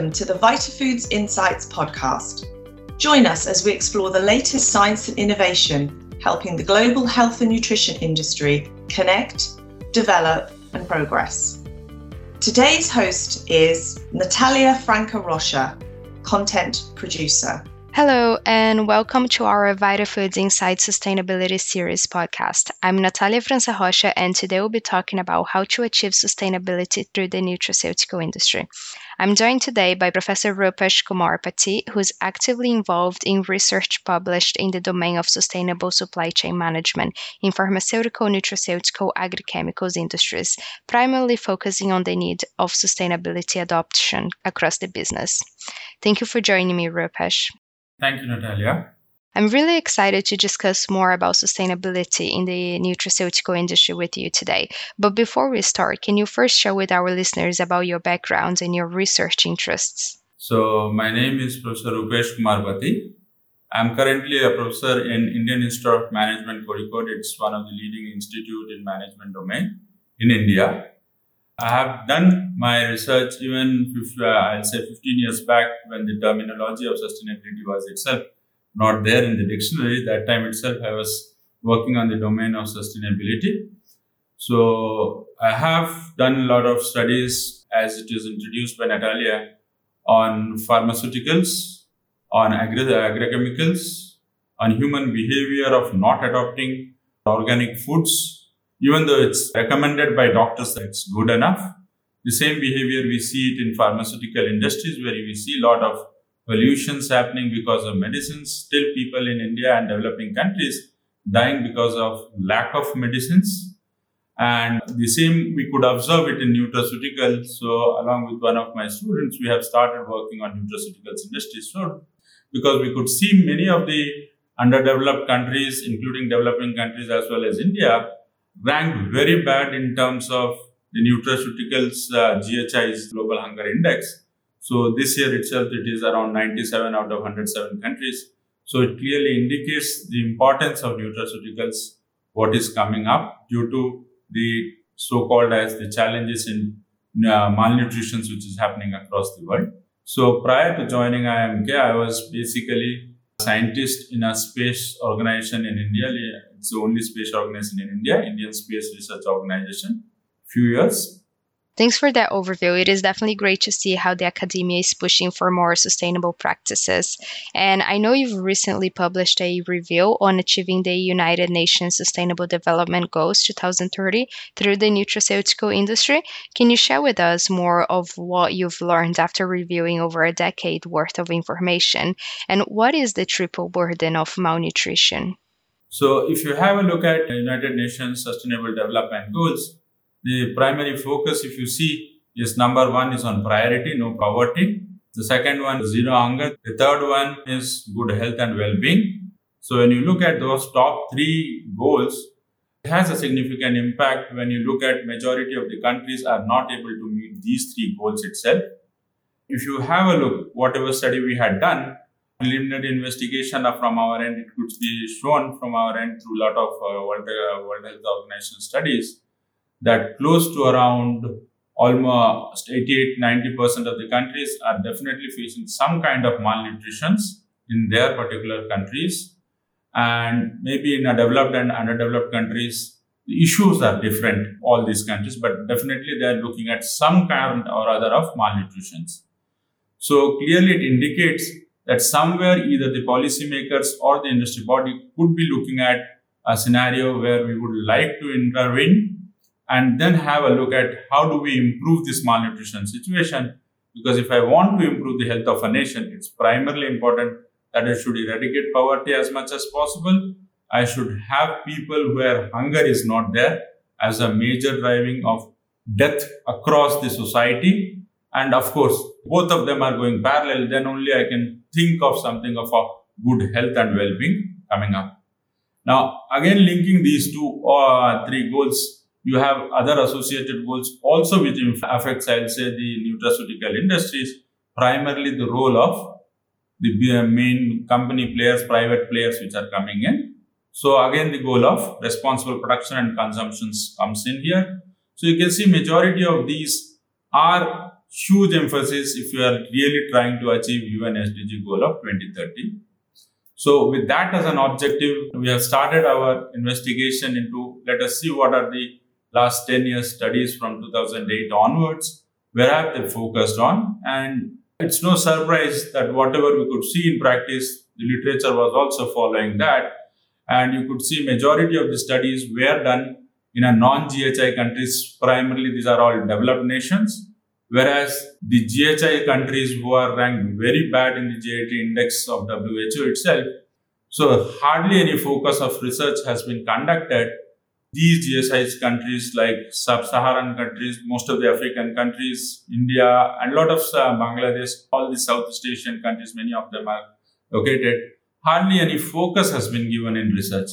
Welcome to the VitaFoods Insights podcast. Join us as we explore the latest science and innovation helping the global health and nutrition industry connect, develop, and progress. Today's host is Natalia Franca Rocha, content producer. Hello, and welcome to our VitaFoods Insight Sustainability Series podcast. I'm Natalia Franca Rocha, and today we'll be talking about how to achieve sustainability through the nutraceutical industry. I'm joined today by Professor Rupesh Kumar Pati, who's actively involved in research published in the domain of sustainable supply chain management in pharmaceutical, nutraceutical, agrochemicals industries, primarily focusing on the need of sustainability adoption across the business. Thank you for joining me, Rupesh. Thank you, Natalia. I'm really excited to discuss more about sustainability in the nutraceutical industry with you today. But before we start, can you first share with our listeners about your background and your research interests? So, my name is Professor Rupesh Kumar. I'm currently a professor in Indian Institute of Management, Kozhikode. It's one of the leading institute in management domain in India. I have done my research even, if, uh, I'll say 15 years back when the terminology of sustainability was itself not there in the dictionary. That time itself, I was working on the domain of sustainability. So I have done a lot of studies as it is introduced by Natalia on pharmaceuticals, on agri- agrochemicals, on human behavior of not adopting organic foods, even though it's recommended by doctors that it's good enough. The same behavior we see it in pharmaceutical industries where we see a lot of pollutions happening because of medicines. Still, people in India and developing countries dying because of lack of medicines. And the same we could observe it in nutraceuticals. So, along with one of my students, we have started working on nutraceuticals industry soon because we could see many of the underdeveloped countries, including developing countries as well as India, ranked very bad in terms of the nutraceuticals uh, GHI's Global Hunger Index. So this year itself, it is around 97 out of 107 countries. So it clearly indicates the importance of nutraceuticals, what is coming up due to the so-called as the challenges in uh, malnutrition, which is happening across the world. So prior to joining IMK, I was basically scientist in a space organization in India. It's the only space organization in India, Indian Space Research Organization. Few years Thanks for that overview. It is definitely great to see how the academia is pushing for more sustainable practices. And I know you've recently published a review on achieving the United Nations Sustainable Development Goals 2030 through the nutraceutical industry. Can you share with us more of what you've learned after reviewing over a decade worth of information? And what is the triple burden of malnutrition? So, if you have a look at United Nations Sustainable Development Goals, the primary focus, if you see, is number one is on priority, no poverty. The second one, zero hunger. The third one is good health and well-being. So when you look at those top three goals, it has a significant impact when you look at majority of the countries are not able to meet these three goals itself. If you have a look, whatever study we had done, preliminary investigation from our end, it could be shown from our end through a lot of uh, World, uh, World Health Organization studies that close to around almost 88 90% of the countries are definitely facing some kind of malnutrition in their particular countries. And maybe in a developed and underdeveloped countries the issues are different all these countries but definitely they are looking at some kind or other of malnutrition so clearly it indicates that somewhere either the policymakers or the industry body could be looking at a scenario where we would like to intervene and then have a look at how do we improve this malnutrition situation. Because if I want to improve the health of a nation, it's primarily important that I should eradicate poverty as much as possible. I should have people where hunger is not there as a major driving of death across the society. And of course, both of them are going parallel. Then only I can think of something of a good health and well-being coming up. Now, again, linking these two uh, three goals you have other associated goals also which affects, I'll say, the nutraceutical industries, primarily the role of the uh, main company players, private players which are coming in. So again, the goal of responsible production and consumptions comes in here. So you can see majority of these are huge emphasis if you are really trying to achieve UN SDG goal of 2030. So, with that as an objective, we have started our investigation into let us see what are the last 10 years studies from 2008 onwards, where have they focused on. And it's no surprise that whatever we could see in practice, the literature was also following that. And you could see majority of the studies were done in a non-GHI countries. Primarily, these are all developed nations. Whereas the GHI countries who are ranked very bad in the GHI index of WHO itself, so hardly any focus of research has been conducted these GHI's countries like sub-Saharan countries, most of the African countries, India, and a lot of uh, Bangladesh, all the Southeast Asian countries, many of them are located. Hardly any focus has been given in research.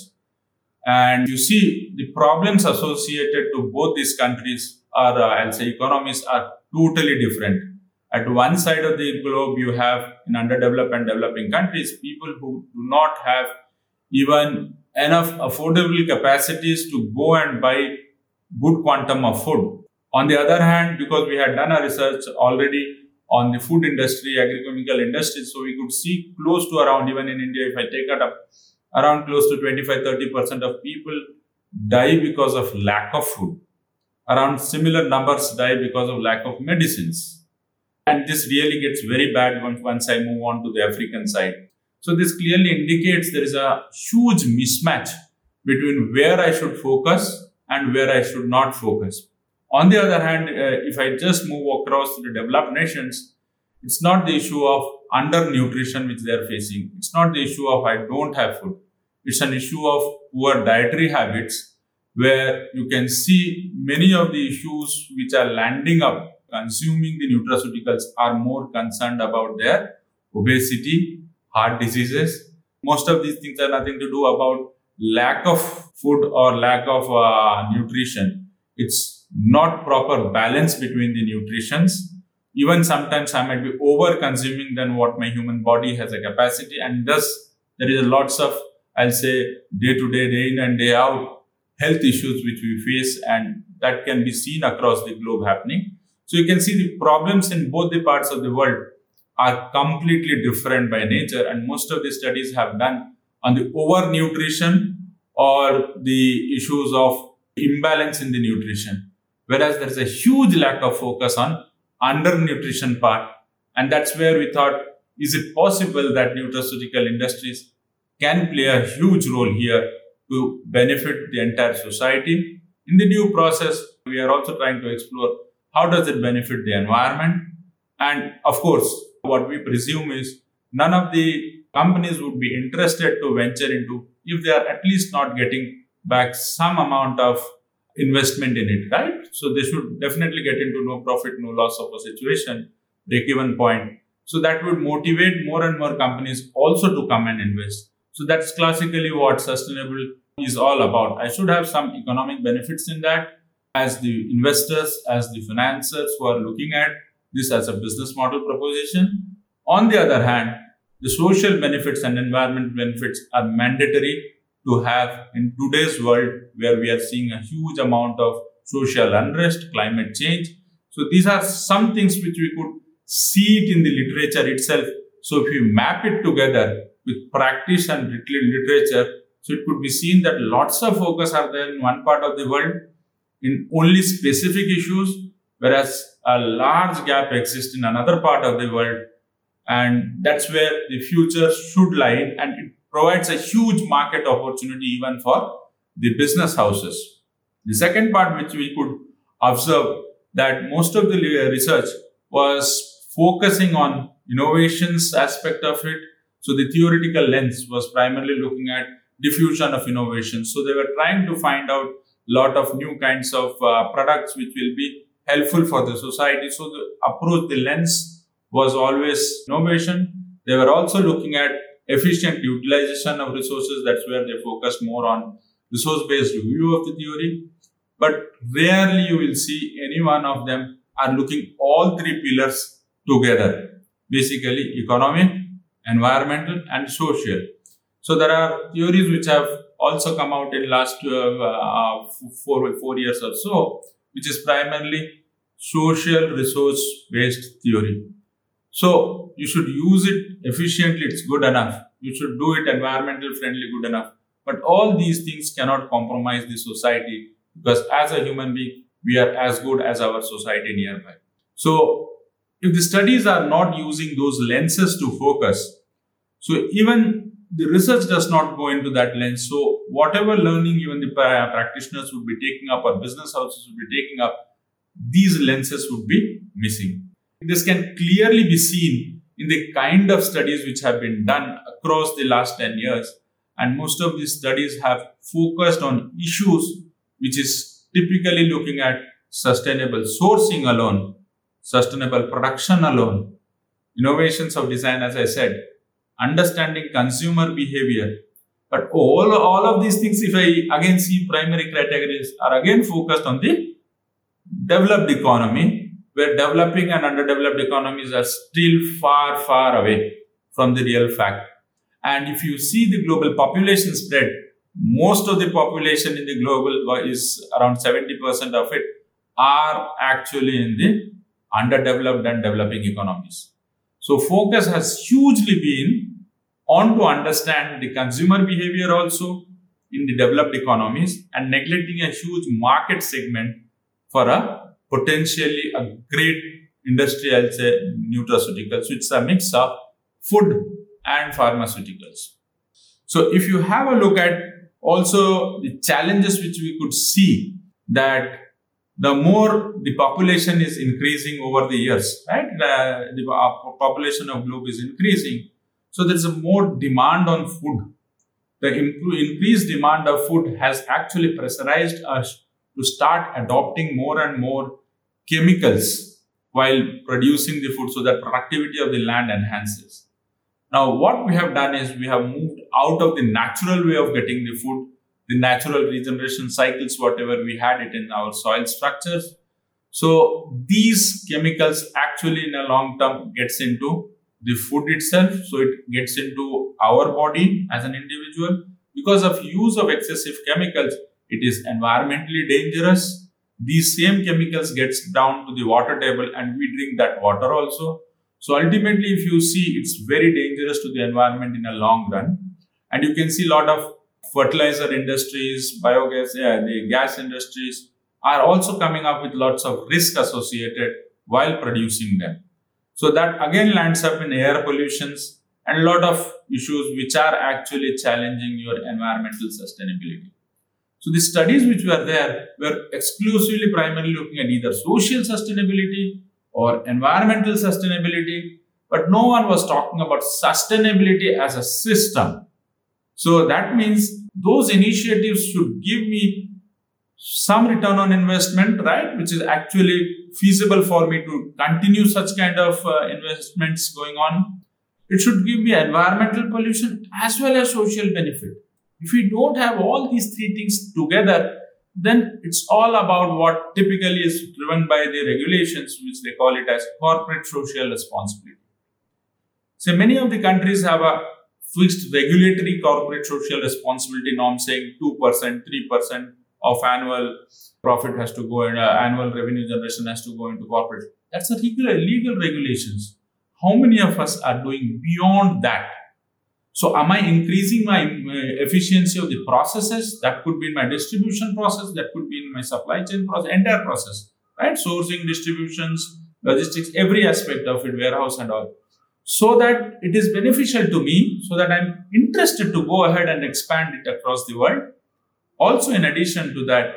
And you see the problems associated to both these countries are, uh, I'll say economies are totally different. At one side of the globe, you have in underdeveloped and developing countries, people who do not have even enough affordable capacities to go and buy good quantum of food. On the other hand, because we had done our research already on the food industry, agrochemical industry, so we could see close to around, even in India, if I take it up, around close to 25-30% of people die because of lack of food. Around similar numbers die because of lack of medicines. And this really gets very bad once I move on to the African side. So this clearly indicates there is a huge mismatch between where I should focus and where I should not focus. On the other hand, uh, if I just move across the developed nations, it's not the issue of undernutrition which they are facing. It's not the issue of I don't have food. It's an issue of poor dietary habits where you can see many of the issues which are landing up consuming the nutraceuticals are more concerned about their obesity heart diseases. Most of these things are nothing to do about lack of food or lack of uh, nutrition. It's not proper balance between the nutritions. Even sometimes I might be over consuming than what my human body has a capacity. And thus there is a lots of, I'll say day to day, day in and day out health issues which we face and that can be seen across the globe happening. So you can see the problems in both the parts of the world are completely different by nature and most of the studies have done on the overnutrition or the issues of imbalance in the nutrition. Whereas there's a huge lack of focus on undernutrition part and that's where we thought is it possible that nutraceutical industries can play a huge role here to benefit the entire society? In the new process we are also trying to explore how does it benefit the environment? And of course what we presume is none of the companies would be interested to venture into if they are at least not getting back some amount of investment in it, right? So they should definitely get into no profit, no loss of a situation, break even point. So that would motivate more and more companies also to come and invest. So that's classically what sustainable is all about. I should have some economic benefits in that as the investors, as the financiers who are looking at this as a business model proposition. On the other hand, the social benefits and environment benefits are mandatory to have in today's world where we are seeing a huge amount of social unrest, climate change. So these are some things which we could see it in the literature itself. So if you map it together with practice and literature, so it could be seen that lots of focus are there in one part of the world in only specific issues, whereas a large gap exists in another part of the world. And that's where the future should lie. And it provides a huge market opportunity even for the business houses. The second part which we could observe that most of the research was focusing on innovations aspect of it. So the theoretical lens was primarily looking at diffusion of innovation. So they were trying to find out a lot of new kinds of uh, products which will be helpful for the society. So the approach, the lens was always innovation. They were also looking at efficient utilization of resources. That's where they focused more on resource-based review of the theory. But rarely you will see any one of them are looking all three pillars together. Basically economic, environmental and social. So there are theories which have also come out in last uh, uh, four, four years or so which is primarily social resource based theory. So you should use it efficiently, it's good enough. You should do it environmental friendly, good enough. But all these things cannot compromise the society because as a human being, we are as good as our society nearby. So if the studies are not using those lenses to focus, so even the research does not go into that lens. So whatever learning even the practitioners would be taking up or business houses would be taking up, these lenses would be missing. This can clearly be seen in the kind of studies which have been done across the last 10 years. And most of these studies have focused on issues which is typically looking at sustainable sourcing alone, sustainable production alone, innovations of design, as I said, understanding consumer behavior. But all, all of these things, if I again see primary categories, are again focused on the developed economy, where developing and underdeveloped economies are still far, far away from the real fact. And if you see the global population spread, most of the population in the global is around 70% of it are actually in the underdeveloped and developing economies. So focus has hugely been on to understand the consumer behavior also in the developed economies and neglecting a huge market segment for a potentially a great industry, I'll say nutraceuticals, which is a mix of food and pharmaceuticals. So if you have a look at also the challenges which we could see that the more the population is increasing over the years, right? The, the uh, population of globe is increasing. So there's a more demand on food. The increased demand of food has actually pressurized us to start adopting more and more chemicals while producing the food so that productivity of the land enhances. Now, what we have done is we have moved out of the natural way of getting the food the natural regeneration cycles, whatever we had it in our soil structures. So these chemicals actually in a long term gets into the food itself. So it gets into our body as an individual. Because of use of excessive chemicals, it is environmentally dangerous. These same chemicals gets down to the water table and we drink that water also. So ultimately, if you see, it's very dangerous to the environment in a long run. And you can see a lot of fertilizer industries, biogas, yeah, the gas industries are also coming up with lots of risk associated while producing them. So that again lands up in air pollutions and a lot of issues which are actually challenging your environmental sustainability. So the studies which were there were exclusively primarily looking at either social sustainability or environmental sustainability, but no one was talking about sustainability as a system so that means those initiatives should give me some return on investment, right? Which is actually feasible for me to continue such kind of uh, investments going on. It should give me environmental pollution as well as social benefit. If we don't have all these three things together, then it's all about what typically is driven by the regulations, which they call it as corporate social responsibility. So many of the countries have a fixed regulatory corporate social responsibility norm saying 2%, 3% of annual profit has to go and uh, annual revenue generation has to go into corporate. That's a regular legal regulations. How many of us are doing beyond that? So, am I increasing my uh, efficiency of the processes? That could be in my distribution process, that could be in my supply chain process, entire process, right? Sourcing, distributions, logistics, every aspect of it, warehouse and all so that it is beneficial to me, so that I'm interested to go ahead and expand it across the world. Also, in addition to that,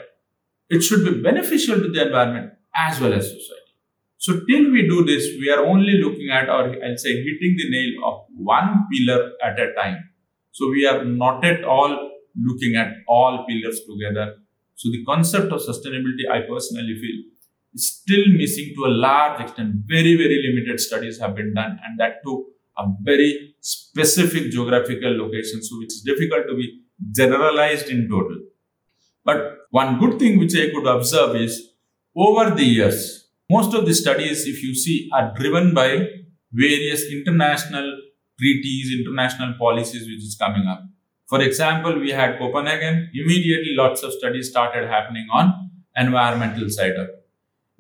it should be beneficial to the environment as well as society. So, till we do this, we are only looking at, or I'll say, hitting the nail of one pillar at a time. So, we are not at all looking at all pillars together. So, the concept of sustainability, I personally feel, still missing to a large extent. Very, very limited studies have been done, and that to a very specific geographical location, so it's difficult to be generalized in total. But one good thing which I could observe is over the years, most of the studies, if you see, are driven by various international treaties, international policies which is coming up. For example, we had Copenhagen, immediately lots of studies started happening on environmental side of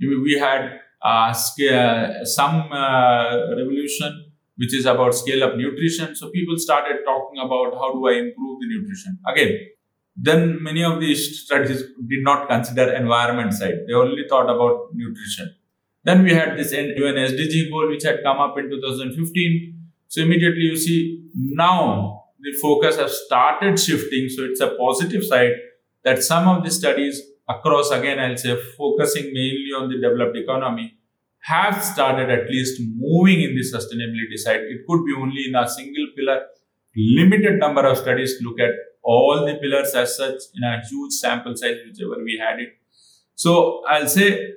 We had uh, some uh, revolution which is about scale up nutrition. So people started talking about how do I improve the nutrition. Again, then many of these studies did not consider environment side. They only thought about nutrition. Then we had this UN SDG goal which had come up in 2015. So immediately you see now the focus has started shifting. So it's a positive side that some of the studies across again I'll say focusing mainly on the developed economy have started at least moving in the sustainability side. It could be only in a single pillar. Limited number of studies look at all the pillars as such in a huge sample size, whichever we had it. So I'll say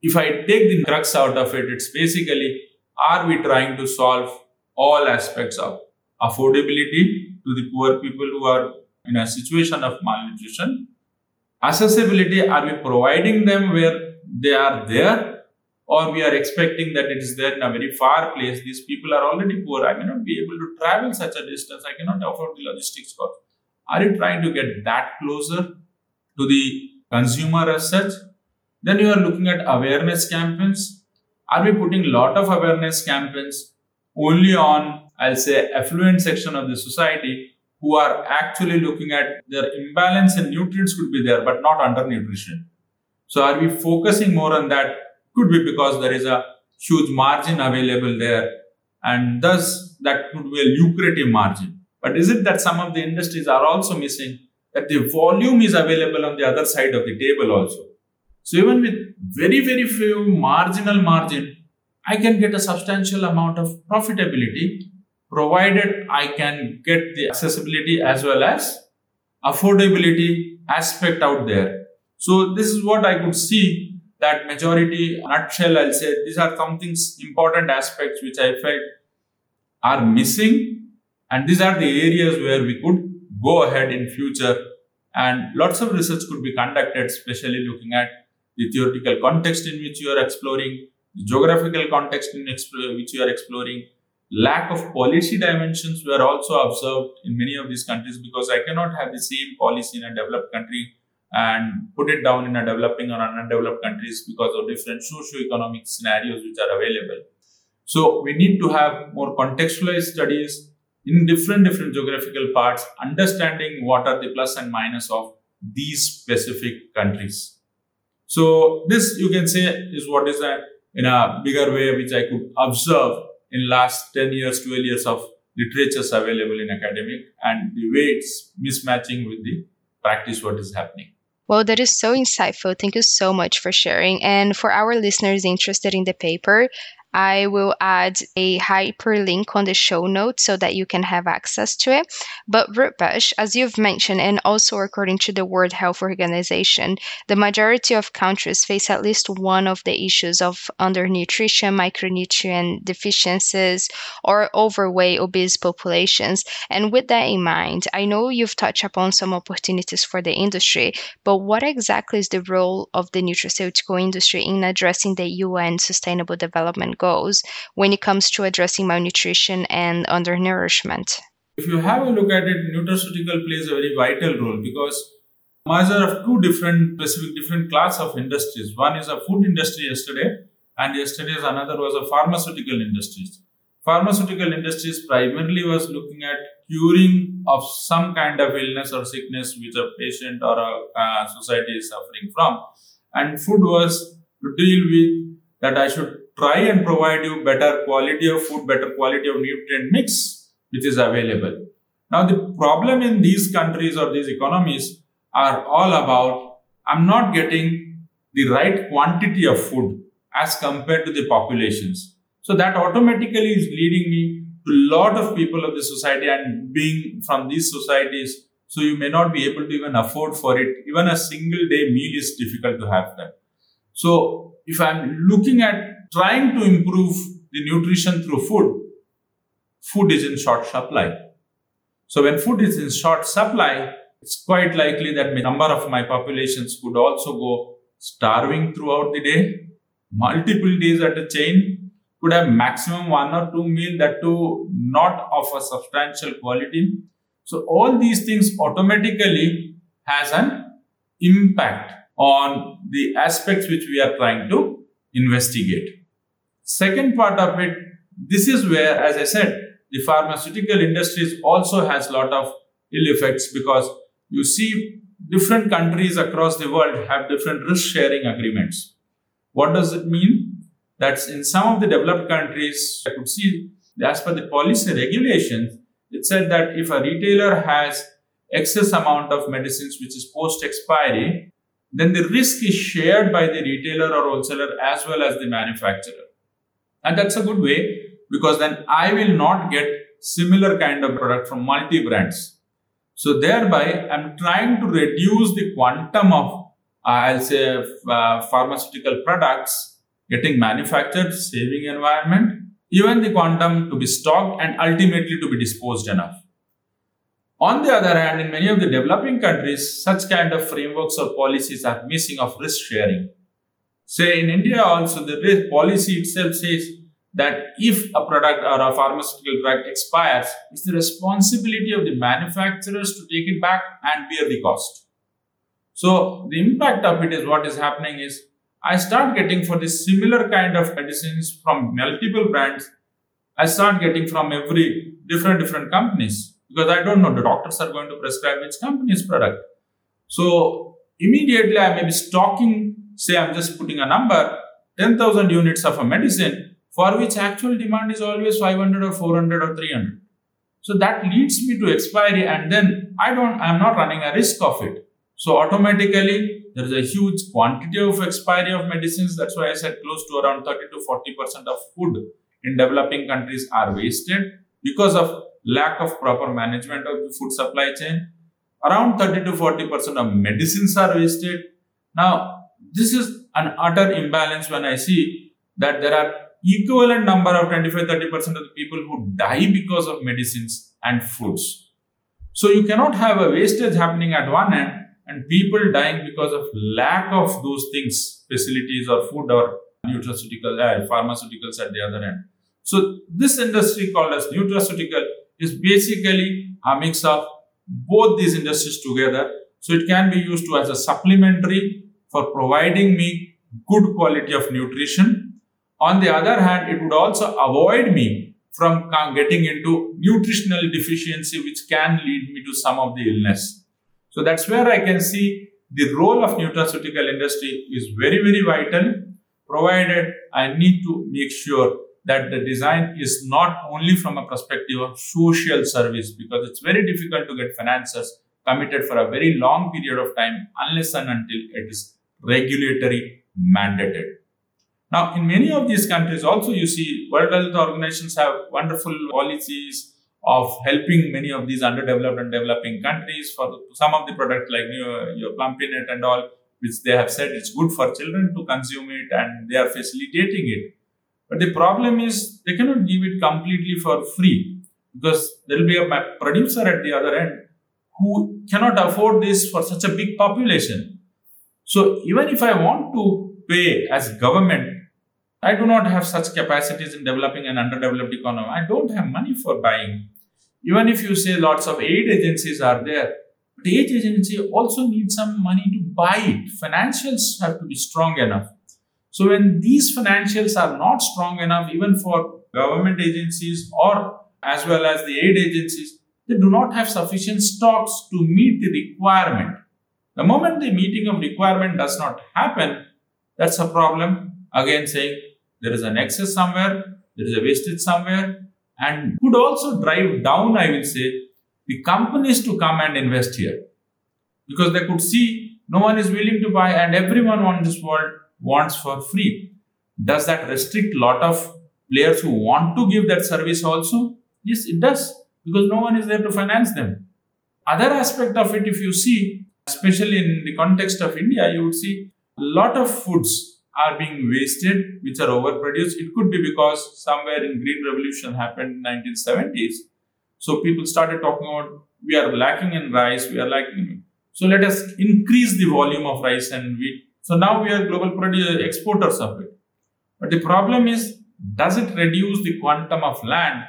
if I take the crux out of it, it's basically are we trying to solve all aspects of affordability to the poor people who are in a situation of malnutrition? Accessibility, are we providing them where they are there or we are expecting that it is there in a very far place. These people are already poor. I may not be able to travel such a distance. I cannot afford the logistics cost. Are you trying to get that closer to the consumer as such? Then you are looking at awareness campaigns. Are we putting a lot of awareness campaigns only on, I'll say, affluent section of the society who are actually looking at their imbalance in nutrients could be there, but not undernutrition. So are we focusing more on that could be because there is a huge margin available there, and thus that could be a lucrative margin. But is it that some of the industries are also missing that the volume is available on the other side of the table also? So even with very, very few marginal margin, I can get a substantial amount of profitability provided I can get the accessibility as well as affordability aspect out there. So this is what I could see that majority nutshell, I'll say these are some things, important aspects which I felt are missing. And these are the areas where we could go ahead in future. And lots of research could be conducted, especially looking at the theoretical context in which you are exploring, the geographical context in which you are exploring. Lack of policy dimensions were also observed in many of these countries because I cannot have the same policy in a developed country and put it down in a developing or undeveloped countries because of different socio-economic scenarios which are available. So we need to have more contextualized studies in different different geographical parts, understanding what are the plus and minus of these specific countries. So this you can say is what is a in a bigger way which I could observe in last 10 years, 12 years of literatures available in academic and the way it's mismatching with the practice what is happening. Well, that is so insightful. Thank you so much for sharing. And for our listeners interested in the paper, I will add a hyperlink on the show notes so that you can have access to it. But Rupesh, as you've mentioned, and also according to the World Health Organization, the majority of countries face at least one of the issues of undernutrition, micronutrient deficiencies, or overweight, obese populations. And with that in mind, I know you've touched upon some opportunities for the industry, but what exactly is the role of the nutraceutical industry in addressing the UN Sustainable Development Goals? goals when it comes to addressing malnutrition and undernourishment? If you have a look at it, nutraceutical plays a very vital role because merger of two different specific different class of industries. One is a food industry yesterday, and yesterday's another was a pharmaceutical industries. Pharmaceutical industries primarily was looking at curing of some kind of illness or sickness which a patient or a uh, society is suffering from, and food was to deal with that I should try and provide you better quality of food, better quality of nutrient mix, which is available. Now, the problem in these countries or these economies are all about I'm not getting the right quantity of food as compared to the populations. So that automatically is leading me to a lot of people of the society and being from these societies. So you may not be able to even afford for it. Even a single day meal is difficult to have that. So if I'm looking at trying to improve the nutrition through food, food is in short supply. So when food is in short supply, it's quite likely that the number of my populations could also go starving throughout the day, multiple days at a chain, could have maximum one or two meal that too not of a substantial quality. So all these things automatically has an impact on the aspects which we are trying to investigate. Second part of it, this is where, as I said, the pharmaceutical industries also has a lot of ill effects because you see different countries across the world have different risk sharing agreements. What does it mean? That's in some of the developed countries, I could see as per the policy regulations, it said that if a retailer has excess amount of medicines which is post expiry, then the risk is shared by the retailer or wholesaler as well as the manufacturer. And that's a good way because then I will not get similar kind of product from multi brands. So thereby, I'm trying to reduce the quantum of, uh, I'll say, uh, pharmaceutical products getting manufactured, saving environment, even the quantum to be stocked and ultimately to be disposed enough. On the other hand, in many of the developing countries, such kind of frameworks or policies are missing of risk sharing. Say in India also, the policy itself says that if a product or a pharmaceutical drug expires, it's the responsibility of the manufacturers to take it back and bear the cost. So the impact of it is what is happening is I start getting for the similar kind of medicines from multiple brands. I start getting from every different different companies because I don't know the doctors are going to prescribe which company's product. So immediately I may be stocking, say I'm just putting a number, 10,000 units of a medicine for which actual demand is always 500 or 400 or 300. So that leads me to expiry and then I don't, I'm not running a risk of it. So automatically there is a huge quantity of expiry of medicines. That's why I said close to around 30 to 40% of food in developing countries are wasted because of lack of proper management of the food supply chain. Around 30 to 40% of medicines are wasted. Now, this is an utter imbalance when I see that there are equivalent number of 25-30% of the people who die because of medicines and foods. So you cannot have a wastage happening at one end and people dying because of lack of those things, facilities or food or nutraceutical, uh, pharmaceuticals at the other end. So this industry called as nutraceutical is basically a mix of both these industries together. So it can be used to as a supplementary for providing me good quality of nutrition. On the other hand, it would also avoid me from getting into nutritional deficiency, which can lead me to some of the illness. So that's where I can see the role of nutraceutical industry is very, very vital, provided I need to make sure that the design is not only from a perspective of social service because it's very difficult to get financiers committed for a very long period of time unless and until it is regulatory mandated. Now, in many of these countries, also you see World Health Organizations have wonderful policies of helping many of these underdeveloped and developing countries for some of the products like your, your Plumpy'Nut and all, which they have said it's good for children to consume it and they are facilitating it. But the problem is they cannot give it completely for free because there will be a producer at the other end who cannot afford this for such a big population. So even if I want to pay as government, I do not have such capacities in developing an underdeveloped economy. I don't have money for buying. Even if you say lots of aid agencies are there, but aid agency also needs some money to buy it. Financials have to be strong enough. So when these financials are not strong enough, even for government agencies or as well as the aid agencies, they do not have sufficient stocks to meet the requirement. The moment the meeting of requirement does not happen, that's a problem. Again, saying there is an excess somewhere, there is a wastage somewhere, and could also drive down, I will say, the companies to come and invest here. Because they could see no one is willing to buy and everyone on this world wants for free. Does that restrict lot of players who want to give that service also? Yes, it does, because no one is there to finance them. Other aspect of it, if you see, especially in the context of India, you would see a lot of foods are being wasted, which are overproduced. It could be because somewhere in Green Revolution happened in 1970s. So people started talking about we are lacking in rice, we are lacking. So let us increase the volume of rice and wheat so now we are global producer, uh, exporters of it. But the problem is, does it reduce the quantum of land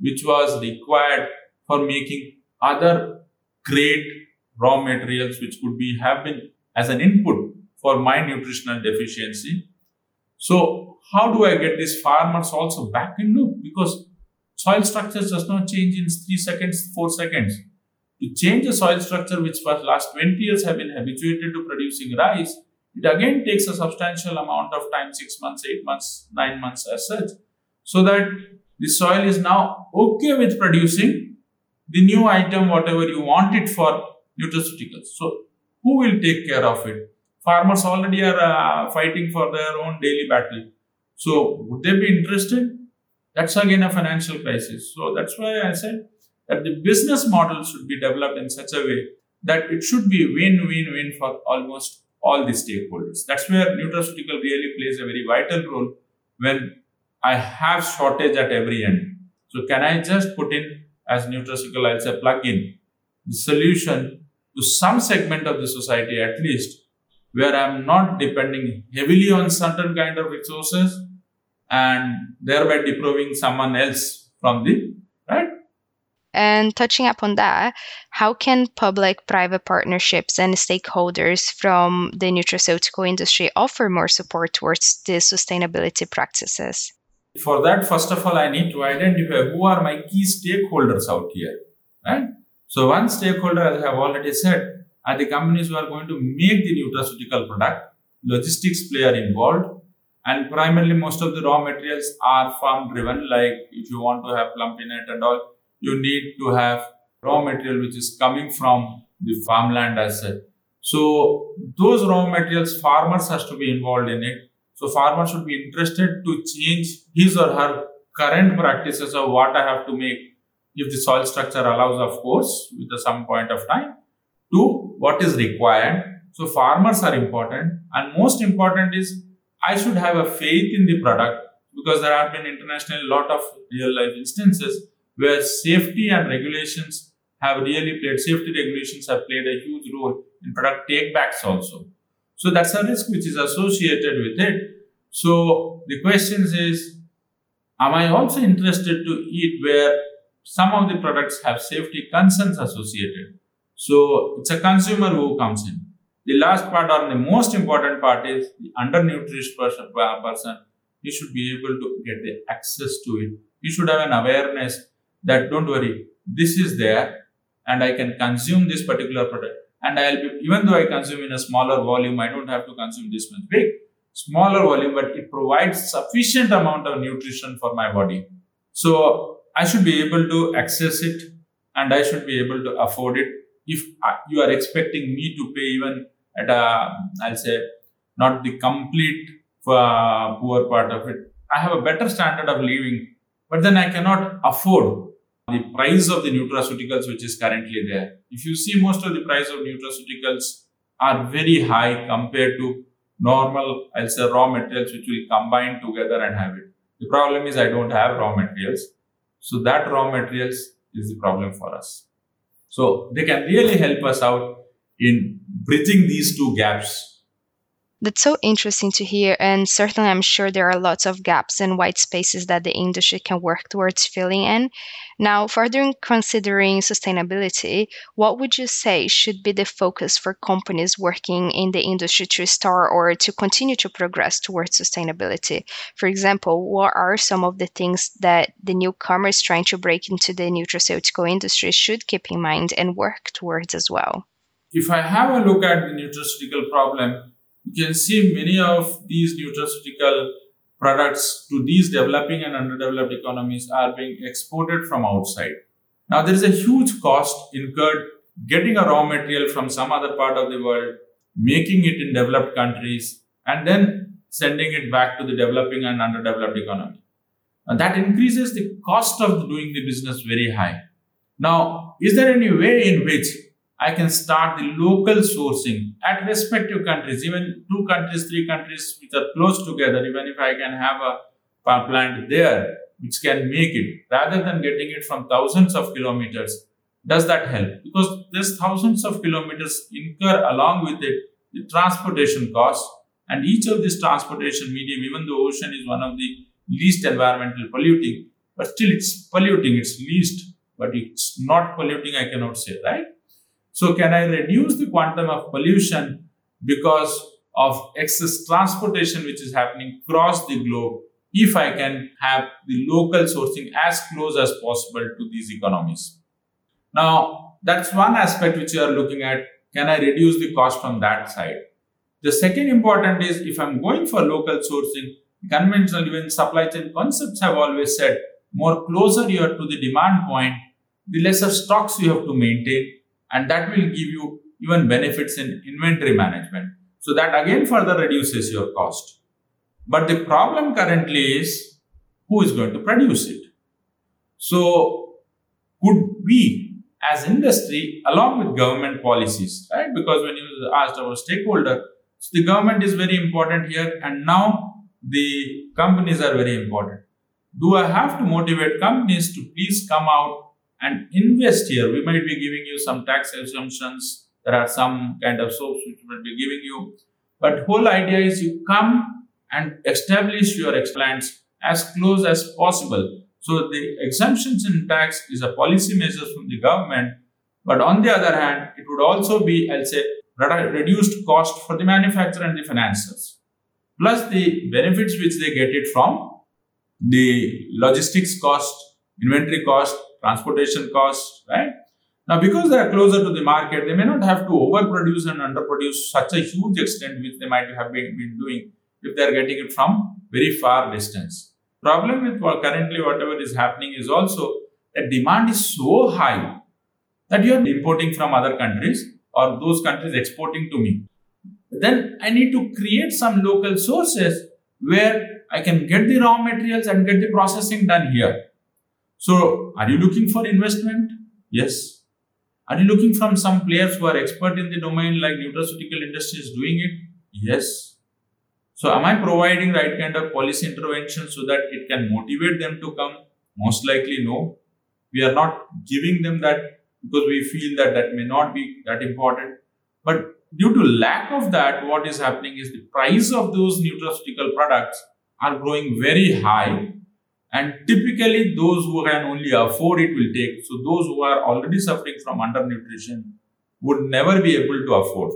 which was required for making other great raw materials which could be have been as an input for my nutritional deficiency. So how do I get these farmers also back in loop? Because soil structure does not change in three seconds, four seconds. To change a soil structure which for last 20 years have been habituated to producing rice, it again takes a substantial amount of time, six months, eight months, nine months as such, so that the soil is now okay with producing the new item, whatever you want it for nutraceuticals. So who will take care of it? Farmers already are uh, fighting for their own daily battle. So would they be interested? That's again a financial crisis. So that's why I said that the business model should be developed in such a way that it should be win-win-win for almost all the stakeholders. That's where nutraceutical really plays a very vital role when I have shortage at every end. So can I just put in as nutraceutical, I'll say plug in the solution to some segment of the society at least where I'm not depending heavily on certain kind of resources and thereby depriving someone else from the and touching upon that, how can public private partnerships and stakeholders from the nutraceutical industry offer more support towards the sustainability practices? For that, first of all, I need to identify who are my key stakeholders out here. Right? So, one stakeholder, as I have already said, are the companies who are going to make the nutraceutical product. Logistics player involved, and primarily most of the raw materials are farm driven. Like if you want to have Plumpy'Nut and all, you need to have raw material which is coming from the farmland as such. So those raw materials, farmers has to be involved in it. So farmer should be interested to change his or her current practices of what I have to make if the soil structure allows, of course, with some point of time, to what is required. So farmers are important, and most important is I should have a faith in the product because there have been internationally a lot of real life instances where safety and regulations have really played, safety regulations have played a huge role in product takebacks also. So that's a risk which is associated with it. So the question is, am I also interested to eat where some of the products have safety concerns associated? So it's a consumer who comes in. The last part or the most important part is the undernourished person, person. He should be able to get the access to it. He should have an awareness that don't worry, this is there and I can consume this particular product. And I'll be, even though I consume in a smaller volume, I don't have to consume this much big, smaller volume, but it provides sufficient amount of nutrition for my body. So I should be able to access it and I should be able to afford it. If you are expecting me to pay even at a, I'll say, not the complete uh, poor part of it, I have a better standard of living, but then I cannot afford the price of the nutraceuticals which is currently there. If you see most of the price of nutraceuticals are very high compared to normal, I'll say raw materials which will combine together and have it. The problem is I don't have raw materials. So that raw materials is the problem for us. So they can really help us out in bridging these two gaps that's so interesting to hear, and certainly I'm sure there are lots of gaps and white spaces that the industry can work towards filling in. Now, further considering sustainability, what would you say should be the focus for companies working in the industry to start or to continue to progress towards sustainability? For example, what are some of the things that the newcomers trying to break into the nutraceutical industry should keep in mind and work towards as well? If I have a look at the nutraceutical problem, you can see many of these nutraceutical products to these developing and underdeveloped economies are being exported from outside. Now, there is a huge cost incurred getting a raw material from some other part of the world, making it in developed countries, and then sending it back to the developing and underdeveloped economy. And that increases the cost of doing the business very high. Now, is there any way in which I can start the local sourcing at respective countries, even two countries, three countries which are close together, even if I can have a power plant there which can make it rather than getting it from thousands of kilometers. Does that help? Because there's thousands of kilometers incur along with it the transportation costs, and each of this transportation medium, even the ocean is one of the least environmental polluting, but still it's polluting, it's least, but it's not polluting, I cannot say, right? So can I reduce the quantum of pollution because of excess transportation which is happening across the globe if I can have the local sourcing as close as possible to these economies. Now, that's one aspect which you are looking at. Can I reduce the cost from that side? The second important is if I'm going for local sourcing, conventional even supply chain concepts have always said more closer you are to the demand point, the lesser stocks you have to maintain, and that will give you even benefits in inventory management. So that again further reduces your cost. But the problem currently is who is going to produce it? So could we as industry along with government policies, right? Because when you asked our stakeholder, so the government is very important here and now the companies are very important. Do I have to motivate companies to please come out and invest here? We might be giving you some tax exemptions there are some kind of soaps which will be giving you. But whole idea is you come and establish your plants as close as possible. So the exemptions in tax is a policy measure from the government. But on the other hand, it would also be, I'll say, reduced cost for the manufacturer and the financiers. Plus the benefits which they get it from the logistics cost, inventory cost, transportation costs, right? Now, because they are closer to the market, they may not have to overproduce and underproduce such a huge extent which they might have been, been doing if they are getting it from very far distance. Problem with currently whatever is happening is also that demand is so high that you are importing from other countries or those countries exporting to me. Then I need to create some local sources where I can get the raw materials and get the processing done here. So, are you looking for investment? Yes. Are you looking from some players who are expert in the domain like nutraceutical industry is doing it? Yes. So am I providing right kind of policy intervention so that it can motivate them to come? Most likely no. We are not giving them that because we feel that that may not be that important. But due to lack of that, what is happening is the price of those nutraceutical products are growing very high and typically, those who can only afford it will take. So, those who are already suffering from undernutrition would never be able to afford.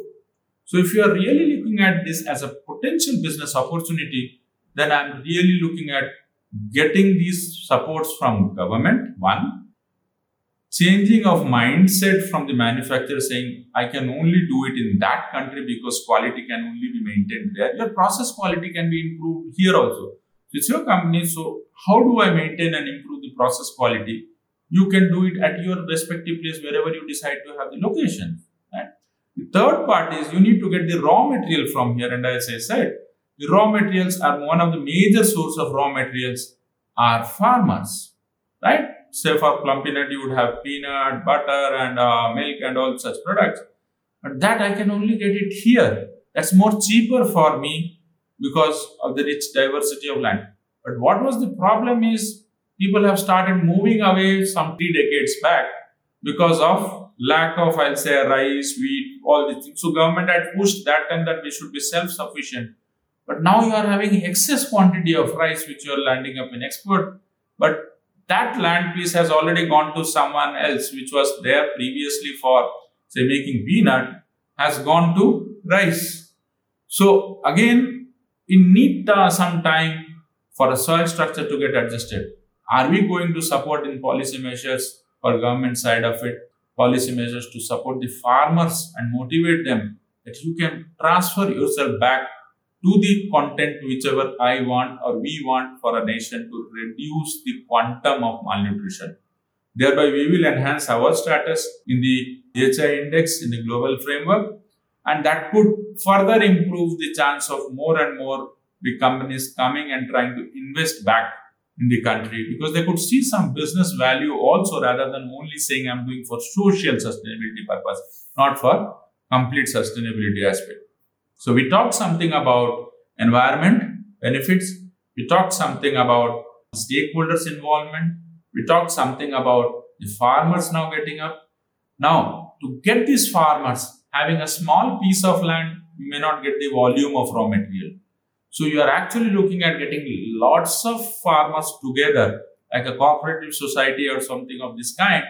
So, if you are really looking at this as a potential business opportunity, then I'm really looking at getting these supports from government. One, changing of mindset from the manufacturer saying, I can only do it in that country because quality can only be maintained there. Your process quality can be improved here also. It's your company. So how do I maintain and improve the process quality? You can do it at your respective place wherever you decide to have the location. Right? The third part is you need to get the raw material from here. And as I said, the raw materials are one of the major source of raw materials are farmers. Right? Say for Plumpy'Nut, you would have peanut, butter, and uh, milk and all such products. But that I can only get it here. That's more cheaper for me because of the rich diversity of land. But what was the problem is people have started moving away some three decades back because of lack of, I'll say, rice, wheat, all these things. So government had pushed that time that we should be self-sufficient. But now you are having excess quantity of rice which you are landing up in export. But that land piece has already gone to someone else which was there previously for say making peanut has gone to rice. So again it need uh, some time for a soil structure to get adjusted. Are we going to support in policy measures or government side of it, policy measures to support the farmers and motivate them that you can transfer yourself back to the content whichever I want or we want for a nation to reduce the quantum of malnutrition. Thereby, we will enhance our status in the GHI index in the global framework and that could further improve the chance of more and more big companies coming and trying to invest back in the country because they could see some business value also rather than only saying I'm doing for social sustainability purpose, not for complete sustainability aspect. So we talked something about environment benefits. We talked something about stakeholders involvement. We talked something about the farmers now getting up. Now, to get these farmers having a small piece of land, you may not get the volume of raw material. So you are actually looking at getting lots of farmers together, like a cooperative society or something of this kind,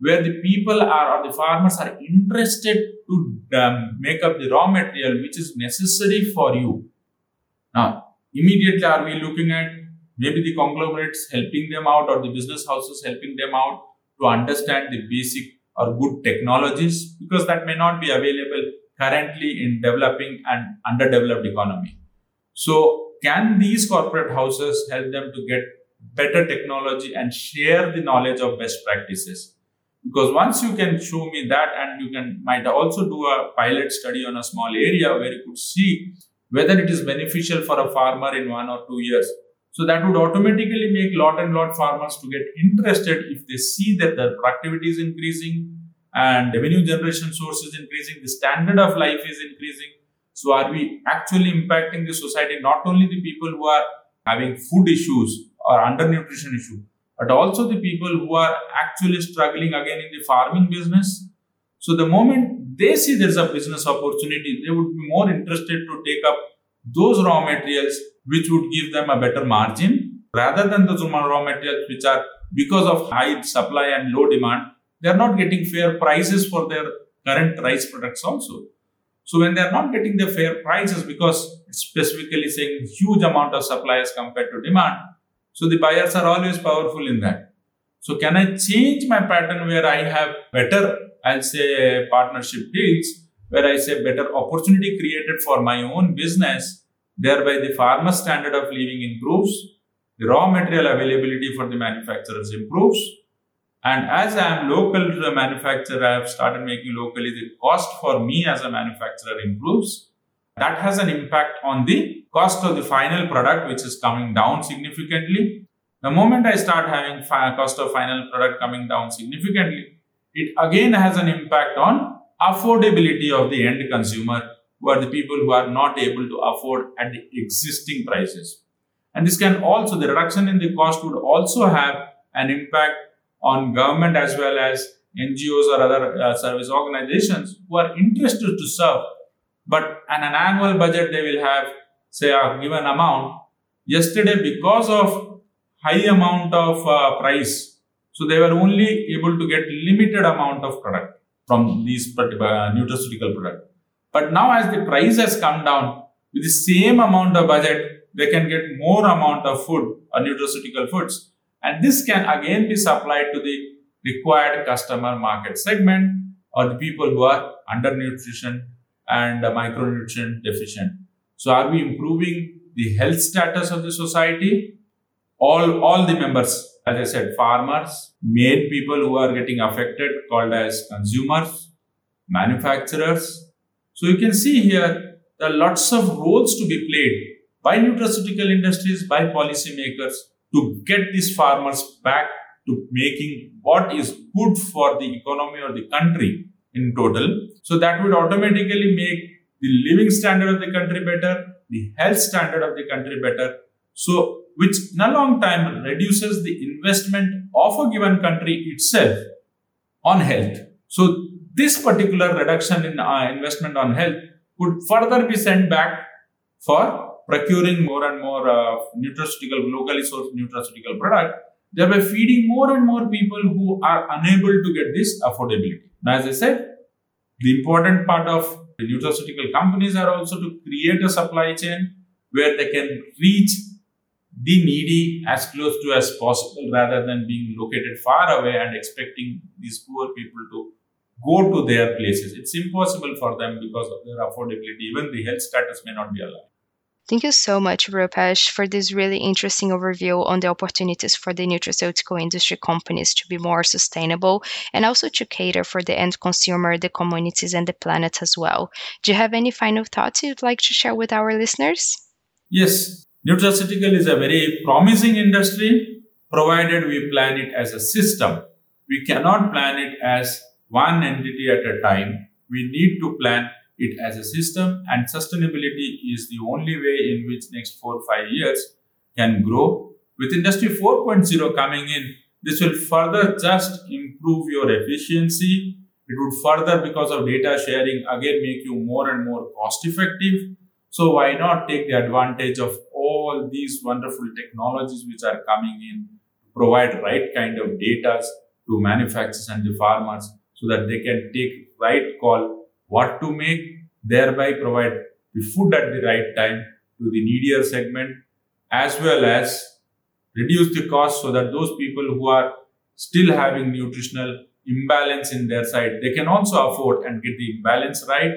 where the people are or the farmers are interested to um, make up the raw material which is necessary for you. Now, immediately are we looking at maybe the conglomerates helping them out or the business houses helping them out to understand the basic or good technologies because that may not be available currently in developing and underdeveloped economy. So can these corporate houses help them to get better technology and share the knowledge of best practices? Because once you can show me that and you can might also do a pilot study on a small area where you could see whether it is beneficial for a farmer in one or two years so that would automatically make lot and lot farmers to get interested if they see that their productivity is increasing and revenue generation source is increasing, the standard of life is increasing. So are we actually impacting the society, not only the people who are having food issues or undernutrition issue, but also the people who are actually struggling again in the farming business. So the moment they see there's a business opportunity, they would be more interested to take up those raw materials which would give them a better margin rather than those raw materials which are because of high supply and low demand they are not getting fair prices for their current rice products also. So when they are not getting the fair prices because specifically saying huge amount of supply as compared to demand so the buyers are always powerful in that. So can i change my pattern where i have better i'll say partnership deals where i say better opportunity created for my own business Thereby, the farmer standard of living improves, the raw material availability for the manufacturers improves, and as I am local to the manufacturer, I have started making locally, the cost for me as a manufacturer improves. That has an impact on the cost of the final product, which is coming down significantly. The moment I start having fi- cost of final product coming down significantly, it again has an impact on affordability of the end consumer who are the people who are not able to afford at the existing prices. And this can also, the reduction in the cost would also have an impact on government as well as NGOs or other uh, service organizations who are interested to serve. But on an annual budget, they will have, say, a given amount. Yesterday, because of high amount of uh, price, so they were only able to get limited amount of product from these uh, nutraceutical product. But now as the price has come down, with the same amount of budget, they can get more amount of food or nutraceutical foods. And this can again be supplied to the required customer market segment or the people who are undernutrition and micronutrient deficient. So are we improving the health status of the society? All, all the members, as I said, farmers, main people who are getting affected called as consumers, manufacturers, so you can see here there are lots of roles to be played by nutraceutical industries, by policymakers to get these farmers back to making what is good for the economy or the country in total. So that would automatically make the living standard of the country better, the health standard of the country better. So which in a long time reduces the investment of a given country itself on health. So this particular reduction in uh, investment on health could further be sent back for procuring more and more uh, nutraceutical, locally sourced nutraceutical product, thereby feeding more and more people who are unable to get this affordability. Now, as I said, the important part of the nutraceutical companies are also to create a supply chain where they can reach the needy as close to as possible rather than being located far away and expecting these poor people to go to their places. It's impossible for them because of their affordability. Even the health status may not be allowed. Thank you so much, Rupesh, for this really interesting overview on the opportunities for the nutraceutical industry companies to be more sustainable and also to cater for the end consumer, the communities, and the planet as well. Do you have any final thoughts you'd like to share with our listeners? Yes, nutraceutical is a very promising industry provided we plan it as a system. We cannot plan it as one entity at a time. We need to plan it as a system and sustainability is the only way in which next 4 5 years can grow. With industry 4.0 coming in, this will further just improve your efficiency. It would further, because of data sharing, again make you more and more cost effective. So why not take the advantage of all these wonderful technologies which are coming in, to provide right kind of data to manufacturers and the farmers so that they can take right call what to make, thereby provide the food at the right time to the needier segment as well as reduce the cost so that those people who are still having nutritional imbalance in their side, they can also afford and get the balance right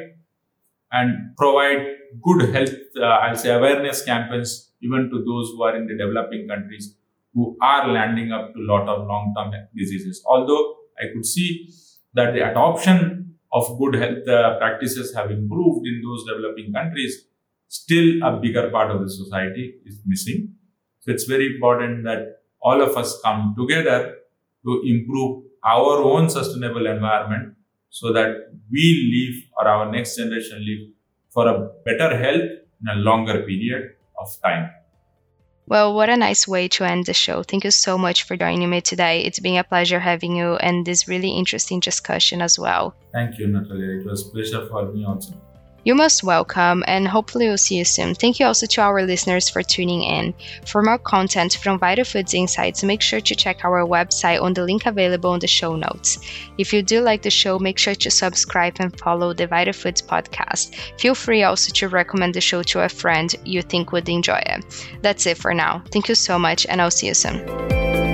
and provide good health, uh, I'll say awareness campaigns even to those who are in the developing countries who are landing up to lot of long-term diseases. Although I could see that the adoption of good health uh, practices have improved in those developing countries, still a bigger part of the society is missing. So it's very important that all of us come together to improve our own sustainable environment so that we live or our next generation live for a better health in a longer period of time. Well, what a nice way to end the show. Thank you so much for joining me today. It's been a pleasure having you and this really interesting discussion as well. Thank you, Natalia. It was a pleasure for me also. You're most welcome, and hopefully, we'll see you soon. Thank you also to our listeners for tuning in. For more content from Vitafoods Insights, make sure to check our website on the link available in the show notes. If you do like the show, make sure to subscribe and follow the Vitafoods podcast. Feel free also to recommend the show to a friend you think would enjoy it. That's it for now. Thank you so much, and I'll see you soon.